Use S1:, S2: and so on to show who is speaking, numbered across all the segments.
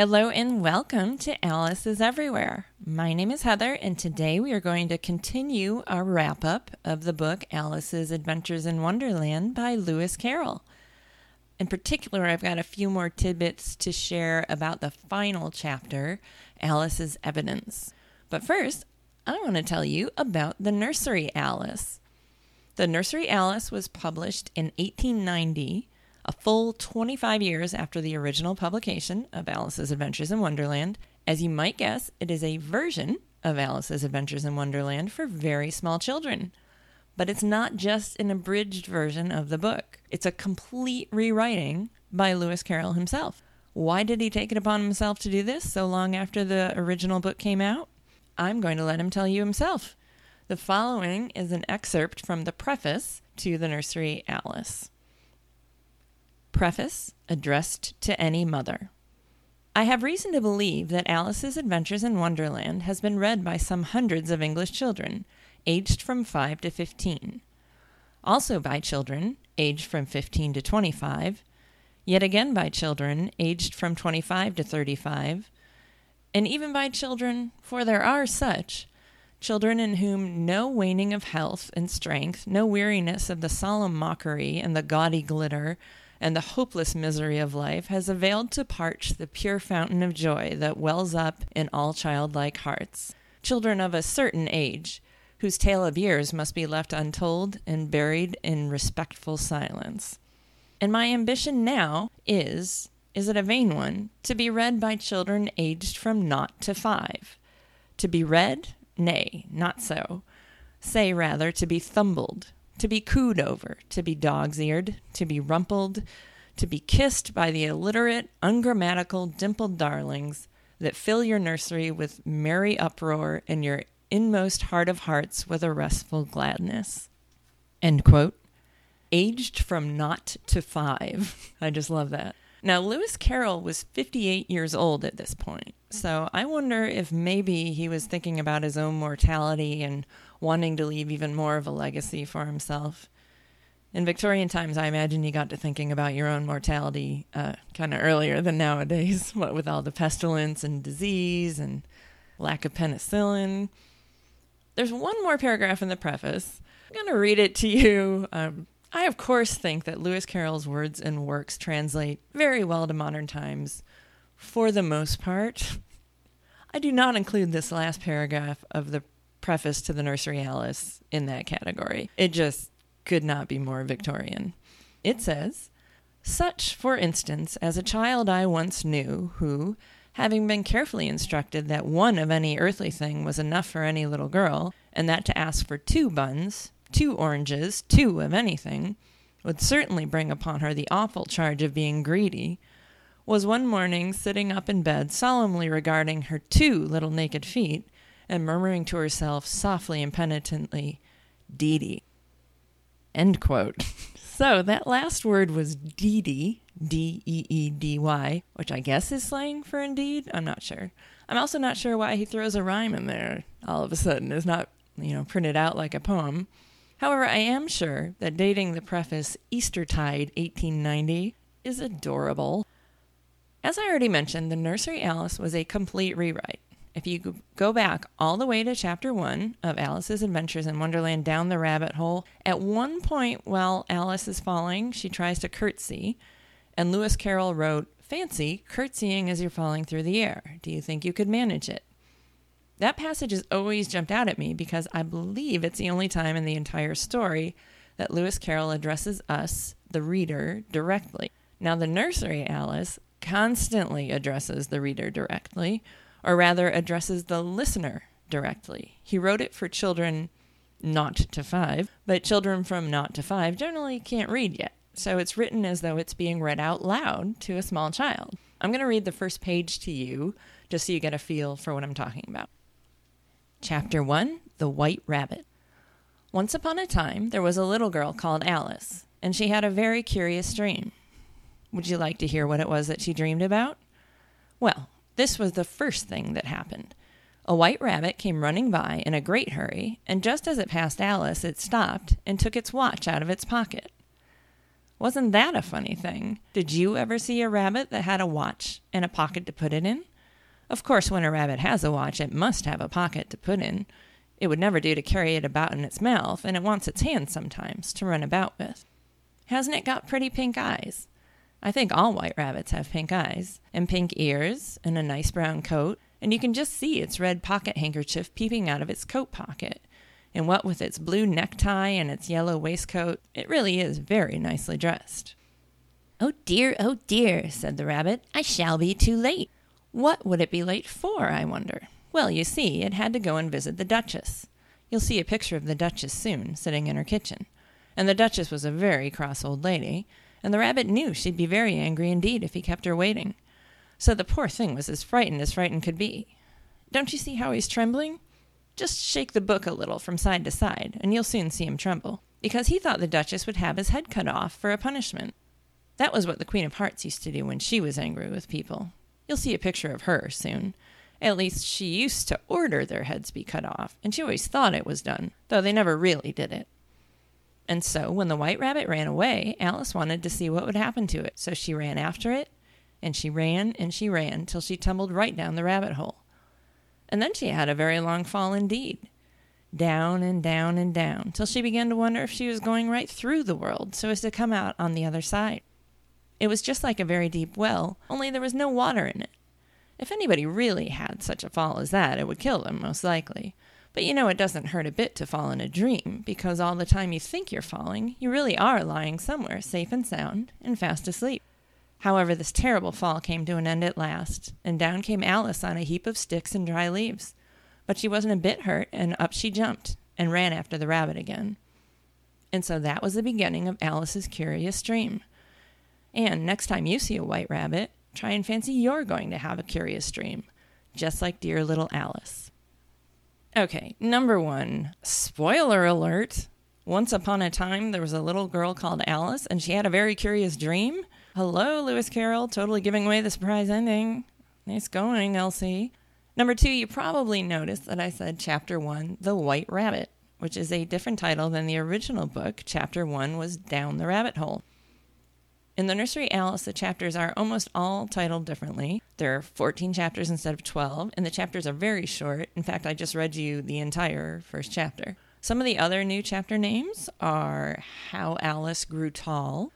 S1: Hello and welcome to Alice is Everywhere. My name is Heather, and today we are going to continue our wrap up of the book Alice's Adventures in Wonderland by Lewis Carroll. In particular, I've got a few more tidbits to share about the final chapter, Alice's Evidence. But first, I want to tell you about the Nursery Alice. The Nursery Alice was published in 1890 a full 25 years after the original publication of Alice's Adventures in Wonderland. As you might guess, it is a version of Alice's Adventures in Wonderland for very small children. But it's not just an abridged version of the book, it's a complete rewriting by Lewis Carroll himself. Why did he take it upon himself to do this so long after the original book came out? I'm going to let him tell you himself. The following is an excerpt from the preface to The Nursery Alice. Preface addressed to any mother. I have reason to believe that Alice's Adventures in Wonderland has been read by some hundreds of English children, aged from 5 to 15. Also by children, aged from 15 to 25, yet again by children, aged from 25 to 35, and even by children, for there are such, children in whom no waning of health and strength, no weariness of the solemn mockery and the gaudy glitter, and the hopeless misery of life has availed to parch the pure fountain of joy that wells up in all childlike hearts. Children of a certain age, whose tale of years must be left untold and buried in respectful silence. And my ambition now is, is it a vain one, to be read by children aged from naught to five. To be read? Nay, not so. Say rather, to be thumbled, to be cooed over, to be dog's eared, to be rumpled, to be kissed by the illiterate, ungrammatical, dimpled darlings that fill your nursery with merry uproar and your inmost heart of hearts with a restful gladness. End quote. Aged from naught to five. I just love that. Now, Lewis Carroll was 58 years old at this point, so I wonder if maybe he was thinking about his own mortality and wanting to leave even more of a legacy for himself. In Victorian times, I imagine you got to thinking about your own mortality uh, kind of earlier than nowadays, what with all the pestilence and disease and lack of penicillin. There's one more paragraph in the preface. I'm going to read it to you. Um, I, of course, think that Lewis Carroll's words and works translate very well to modern times for the most part. I do not include this last paragraph of the preface to the Nursery Alice in that category. It just could not be more Victorian. It says, Such, for instance, as a child I once knew, who, having been carefully instructed that one of any earthly thing was enough for any little girl, and that to ask for two buns, two oranges, two of anything, would certainly bring upon her the awful charge of being greedy, was one morning sitting up in bed solemnly regarding her two little naked feet, and murmuring to herself softly and penitently, Dee Dee. End quote. so that last word was Dee Dee, D E E D Y, which I guess is slang for indeed. I'm not sure. I'm also not sure why he throws a rhyme in there all of a sudden. It's not, you know, printed out like a poem. However, I am sure that dating the preface Eastertide 1890 is adorable. As I already mentioned, The Nursery Alice was a complete rewrite. If you go back all the way to chapter one of Alice's Adventures in Wonderland down the rabbit hole, at one point while Alice is falling, she tries to curtsy, and Lewis Carroll wrote, Fancy curtsying as you're falling through the air. Do you think you could manage it? That passage has always jumped out at me because I believe it's the only time in the entire story that Lewis Carroll addresses us, the reader, directly. Now, the nursery Alice constantly addresses the reader directly, or rather addresses the listener directly. He wrote it for children not to five, but children from not to five generally can't read yet. So it's written as though it's being read out loud to a small child. I'm going to read the first page to you just so you get a feel for what I'm talking about. Chapter 1 The White Rabbit. Once upon a time, there was a little girl called Alice, and she had a very curious dream. Would you like to hear what it was that she dreamed about? Well, this was the first thing that happened. A white rabbit came running by in a great hurry, and just as it passed Alice, it stopped and took its watch out of its pocket. Wasn't that a funny thing? Did you ever see a rabbit that had a watch and a pocket to put it in? Of course, when a rabbit has a watch, it must have a pocket to put in. It would never do to carry it about in its mouth, and it wants its hands sometimes to run about with. Hasn't it got pretty pink eyes? I think all white rabbits have pink eyes, and pink ears, and a nice brown coat, and you can just see its red pocket handkerchief peeping out of its coat pocket and what with its blue necktie and its yellow waistcoat, it really is very nicely dressed.
S2: Oh dear, oh dear, said the rabbit, I shall be too late.
S1: What would it be late for, I wonder? Well, you see, it had to go and visit the Duchess. You'll see a picture of the Duchess soon, sitting in her kitchen. And the Duchess was a very cross old lady, and the rabbit knew she'd be very angry indeed if he kept her waiting. So the poor thing was as frightened as frightened could be. Don't you see how he's trembling? Just shake the book a little from side to side, and you'll soon see him tremble, because he thought the Duchess would have his head cut off for a punishment. That was what the Queen of Hearts used to do when she was angry with people. You'll see a picture of her soon. At least she used to order their heads be cut off, and she always thought it was done, though they never really did it. And so, when the white rabbit ran away, Alice wanted to see what would happen to it, so she ran after it, and she ran and she ran till she tumbled right down the rabbit hole. And then she had a very long fall indeed. Down and down and down, till she began to wonder if she was going right through the world so as to come out on the other side. It was just like a very deep well, only there was no water in it. If anybody really had such a fall as that, it would kill them, most likely. But you know it doesn't hurt a bit to fall in a dream, because all the time you think you're falling, you really are lying somewhere safe and sound and fast asleep. However, this terrible fall came to an end at last, and down came Alice on a heap of sticks and dry leaves. But she wasn't a bit hurt, and up she jumped and ran after the rabbit again. And so that was the beginning of Alice's curious dream. And next time you see a white rabbit, try and fancy you're going to have a curious dream, just like dear little Alice. Okay, number one, spoiler alert. Once upon a time, there was a little girl called Alice, and she had a very curious dream. Hello, Lewis Carroll, totally giving away the surprise ending. Nice going, Elsie. Number two, you probably noticed that I said chapter one, The White Rabbit, which is a different title than the original book. Chapter one was Down the Rabbit Hole. In the Nursery Alice, the chapters are almost all titled differently. There are 14 chapters instead of 12, and the chapters are very short. In fact, I just read you the entire first chapter. Some of the other new chapter names are How Alice Grew Tall,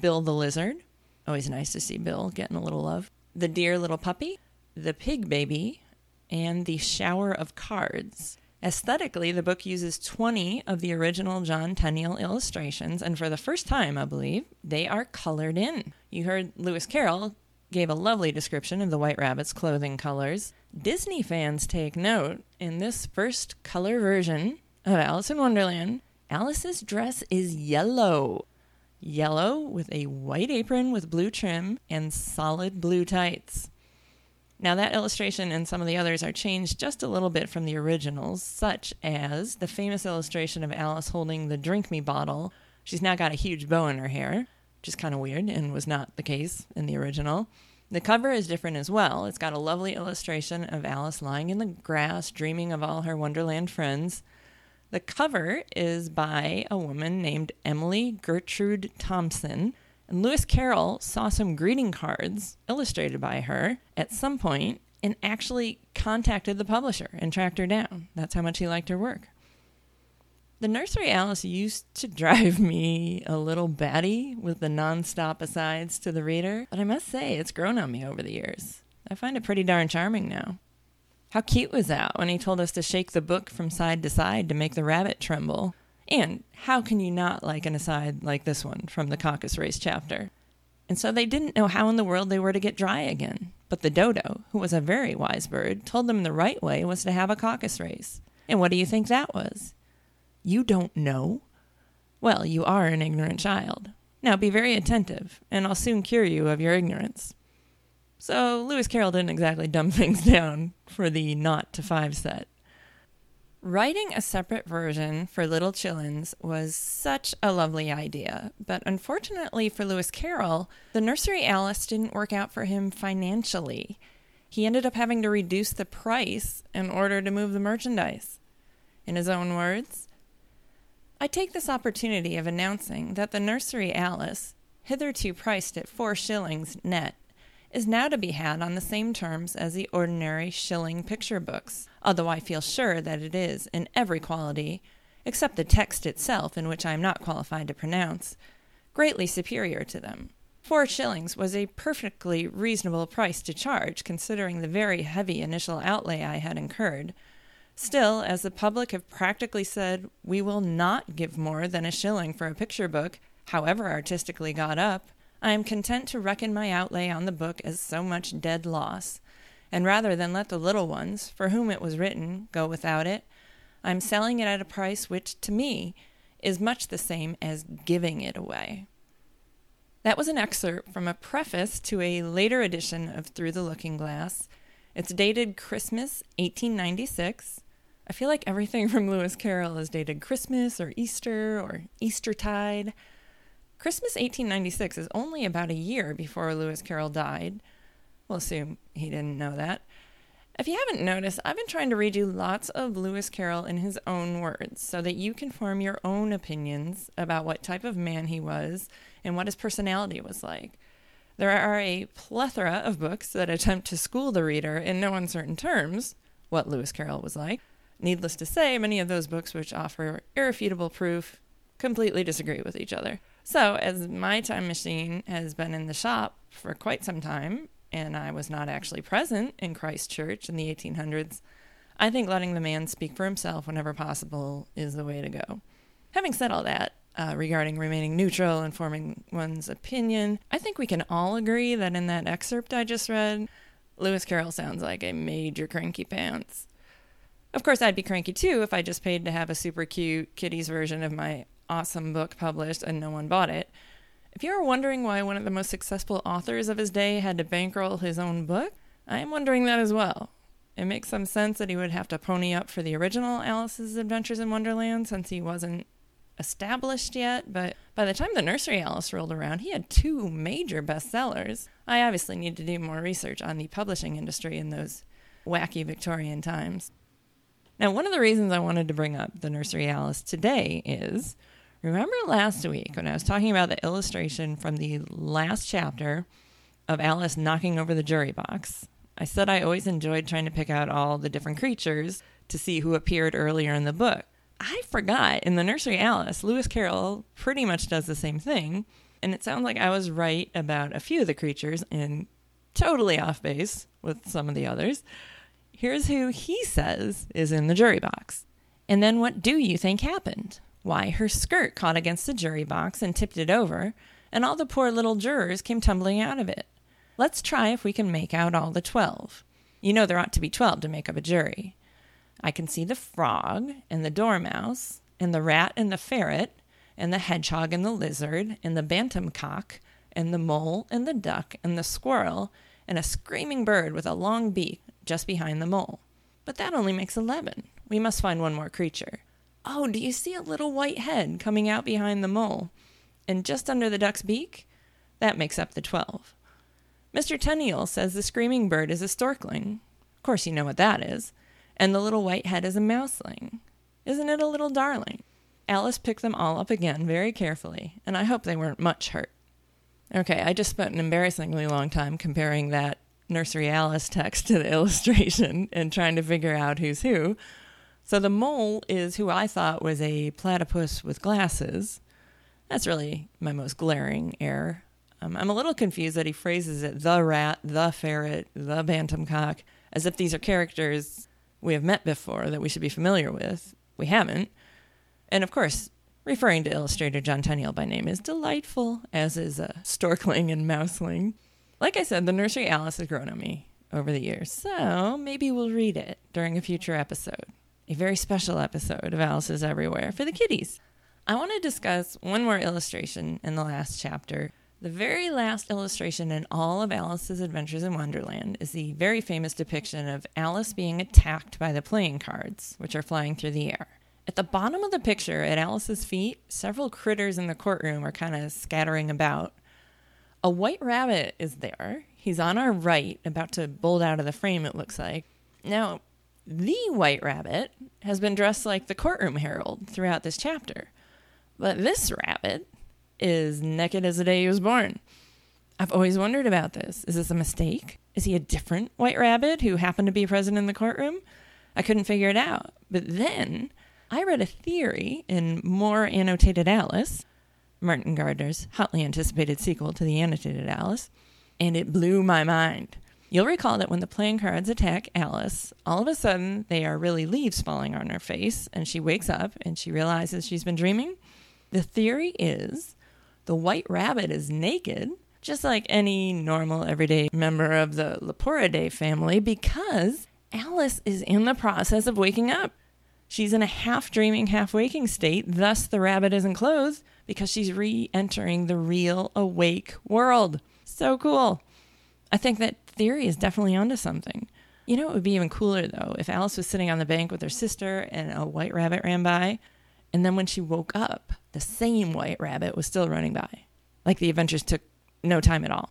S1: Bill the Lizard, Always nice to see Bill getting a little love. The Dear Little Puppy, The Pig Baby, and The Shower of Cards. Aesthetically, the book uses 20 of the original John Tenniel illustrations, and for the first time, I believe, they are colored in. You heard Lewis Carroll gave a lovely description of the White Rabbit's clothing colors. Disney fans take note in this first color version of Alice in Wonderland, Alice's dress is yellow yellow with a white apron with blue trim and solid blue tights. Now, that illustration and some of the others are changed just a little bit from the originals, such as the famous illustration of Alice holding the drink me bottle. She's now got a huge bow in her hair, which is kind of weird and was not the case in the original. The cover is different as well. It's got a lovely illustration of Alice lying in the grass, dreaming of all her Wonderland friends. The cover is by a woman named Emily Gertrude Thompson. And Lewis Carroll saw some greeting cards illustrated by her at some point and actually contacted the publisher and tracked her down. That's how much he liked her work. The nursery Alice used to drive me a little batty with the non-stop asides to the reader, but I must say it's grown on me over the years. I find it pretty darn charming now. How cute was that when he told us to shake the book from side to side to make the rabbit tremble? And how can you not like an aside like this one from the caucus race chapter? And so they didn't know how in the world they were to get dry again. But the dodo, who was a very wise bird, told them the right way was to have a caucus race. And what do you think that was? You don't know? Well, you are an ignorant child. Now be very attentive, and I'll soon cure you of your ignorance. So Lewis Carroll didn't exactly dumb things down for the naught to five set. Writing a separate version for Little Chillins was such a lovely idea, but unfortunately for Lewis Carroll, the Nursery Alice didn't work out for him financially. He ended up having to reduce the price in order to move the merchandise. In his own words, I take this opportunity of announcing that the Nursery Alice hitherto priced at four shillings net, is now to be had on the same terms as the ordinary shilling picture books, although I feel sure that it is, in every quality, except the text itself, in which I am not qualified to pronounce, greatly superior to them. Four shillings was a perfectly reasonable price to charge, considering the very heavy initial outlay I had incurred. Still, as the public have practically said, we will not give more than a shilling for a picture book, however artistically got up, I am content to reckon my outlay on the book as so much dead loss. And rather than let the little ones, for whom it was written, go without it, I am selling it at a price which, to me, is much the same as giving it away. That was an excerpt from a preface to a later edition of Through the Looking Glass. It's dated Christmas 1896. I feel like everything from Lewis Carroll is dated Christmas or Easter or Eastertide. Christmas 1896 is only about a year before Lewis Carroll died. We'll assume he didn't know that. If you haven't noticed, I've been trying to read you lots of Lewis Carroll in his own words so that you can form your own opinions about what type of man he was and what his personality was like. There are a plethora of books that attempt to school the reader in no uncertain terms what Lewis Carroll was like. Needless to say, many of those books which offer irrefutable proof completely disagree with each other. So, as my time machine has been in the shop for quite some time, and I was not actually present in Christchurch in the 1800s, I think letting the man speak for himself whenever possible is the way to go. Having said all that, uh, regarding remaining neutral and forming one's opinion, I think we can all agree that in that excerpt I just read, Lewis Carroll sounds like a major cranky pants. Of course, I'd be cranky too if I just paid to have a super cute kiddies version of my awesome book published and no one bought it. If you are wondering why one of the most successful authors of his day had to bankroll his own book, I am wondering that as well. It makes some sense that he would have to pony up for the original Alice's Adventures in Wonderland since he wasn't established yet, but by the time the Nursery Alice rolled around, he had two major bestsellers. I obviously need to do more research on the publishing industry in those wacky Victorian times. Now, one of the reasons I wanted to bring up the Nursery Alice today is remember last week when I was talking about the illustration from the last chapter of Alice knocking over the jury box? I said I always enjoyed trying to pick out all the different creatures to see who appeared earlier in the book. I forgot in the Nursery Alice, Lewis Carroll pretty much does the same thing. And it sounds like I was right about a few of the creatures and totally off base with some of the others. Here's who he says is in the jury box. And then what do you think happened? Why, her skirt caught against the jury box and tipped it over, and all the poor little jurors came tumbling out of it. Let's try if we can make out all the twelve. You know there ought to be twelve to make up a jury. I can see the frog and the dormouse and the rat and the ferret and the hedgehog and the lizard and the bantam cock and the mole and the duck and the squirrel and a screaming bird with a long beak just behind the mole. But that only makes 11. We must find one more creature. Oh, do you see a little white head coming out behind the mole? And just under the duck's beak? That makes up the 12. Mr. Tenniel says the screaming bird is a storkling. Of course, you know what that is. And the little white head is a mouseling. Isn't it a little darling? Alice picked them all up again very carefully, and I hope they weren't much hurt. Okay, I just spent an embarrassingly long time comparing that Nursery Alice text to the illustration and trying to figure out who's who. So the mole is who I thought was a platypus with glasses. That's really my most glaring error. Um, I'm a little confused that he phrases it the rat, the ferret, the bantam cock, as if these are characters we have met before that we should be familiar with. We haven't. And of course, referring to illustrator John Tenniel by name is delightful, as is uh, Storkling and Mouseling. Like I said, the Nursery Alice has grown on me over the years, so maybe we'll read it during a future episode. A very special episode of Alice is Everywhere for the kiddies. I want to discuss one more illustration in the last chapter. The very last illustration in all of Alice's Adventures in Wonderland is the very famous depiction of Alice being attacked by the playing cards, which are flying through the air. At the bottom of the picture, at Alice's feet, several critters in the courtroom are kind of scattering about. A white rabbit is there. He's on our right, about to bolt out of the frame, it looks like. Now, the white rabbit has been dressed like the courtroom herald throughout this chapter. But this rabbit is naked as the day he was born. I've always wondered about this. Is this a mistake? Is he a different White Rabbit who happened to be present in the courtroom? I couldn't figure it out. But then I read a theory in More Annotated Alice, Martin Gardner's hotly anticipated sequel to the Annotated Alice, and it blew my mind. You'll recall that when the playing cards attack Alice, all of a sudden they are really leaves falling on her face, and she wakes up and she realizes she's been dreaming. The theory is the white rabbit is naked, just like any normal everyday member of the Leporidae family, because Alice is in the process of waking up. She's in a half dreaming, half waking state, thus, the rabbit isn't clothed because she's re entering the real awake world. So cool. I think that theory is definitely onto something. You know, it would be even cooler though if Alice was sitting on the bank with her sister and a white rabbit ran by, and then when she woke up, the same white rabbit was still running by. Like the adventures took no time at all.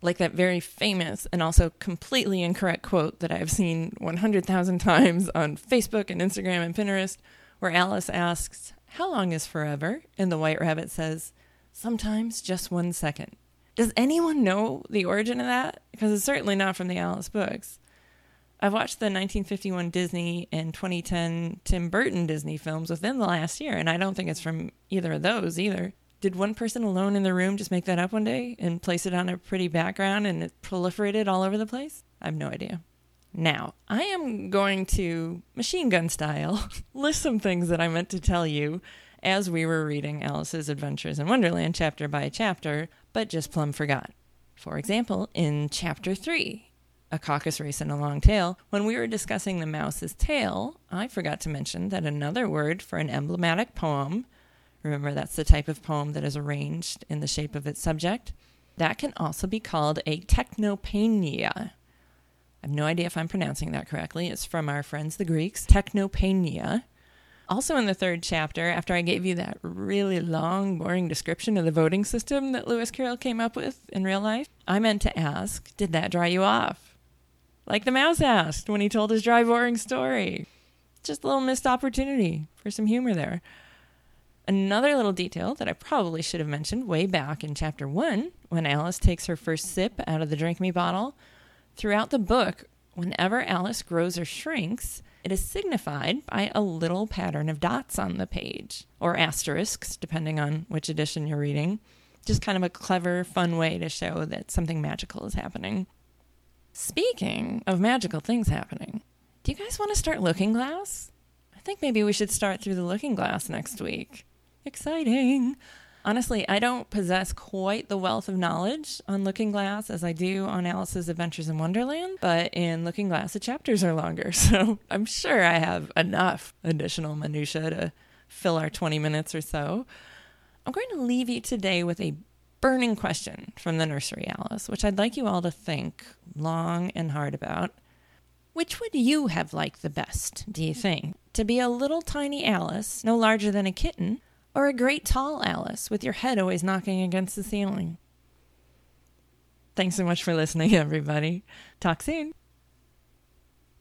S1: Like that very famous and also completely incorrect quote that I've seen 100,000 times on Facebook and Instagram and Pinterest, where Alice asks, How long is forever? And the white rabbit says, Sometimes just one second. Does anyone know the origin of that? Because it's certainly not from the Alice books. I've watched the 1951 Disney and 2010 Tim Burton Disney films within the last year, and I don't think it's from either of those either. Did one person alone in the room just make that up one day and place it on a pretty background and it proliferated all over the place? I have no idea. Now, I am going to, machine gun style, list some things that I meant to tell you as we were reading Alice's Adventures in Wonderland chapter by chapter, but just plumb forgot. For example, in chapter 3, A Caucus Race and a Long Tail, when we were discussing the mouse's tail, I forgot to mention that another word for an emblematic poem, remember that's the type of poem that is arranged in the shape of its subject, that can also be called a technopoeia. I have no idea if I'm pronouncing that correctly. It's from our friends the Greeks, technopoeia. Also, in the third chapter, after I gave you that really long, boring description of the voting system that Lewis Carroll came up with in real life, I meant to ask, did that dry you off? Like the mouse asked when he told his dry, boring story. Just a little missed opportunity for some humor there. Another little detail that I probably should have mentioned way back in chapter one, when Alice takes her first sip out of the drink me bottle. Throughout the book, whenever Alice grows or shrinks, it is signified by a little pattern of dots on the page, or asterisks, depending on which edition you're reading. Just kind of a clever, fun way to show that something magical is happening. Speaking of magical things happening, do you guys want to start Looking Glass? I think maybe we should start through the Looking Glass next week. Exciting! Honestly, I don't possess quite the wealth of knowledge on Looking Glass as I do on Alice's Adventures in Wonderland, but in Looking Glass, the chapters are longer, so I'm sure I have enough additional minutia to fill our 20 minutes or so. I'm going to leave you today with a burning question from the nursery Alice, which I'd like you all to think long and hard about. Which would you have liked the best, do you think? To be a little tiny Alice, no larger than a kitten, or a great tall Alice with your head always knocking against the ceiling. Thanks so much for listening, everybody. Talk soon.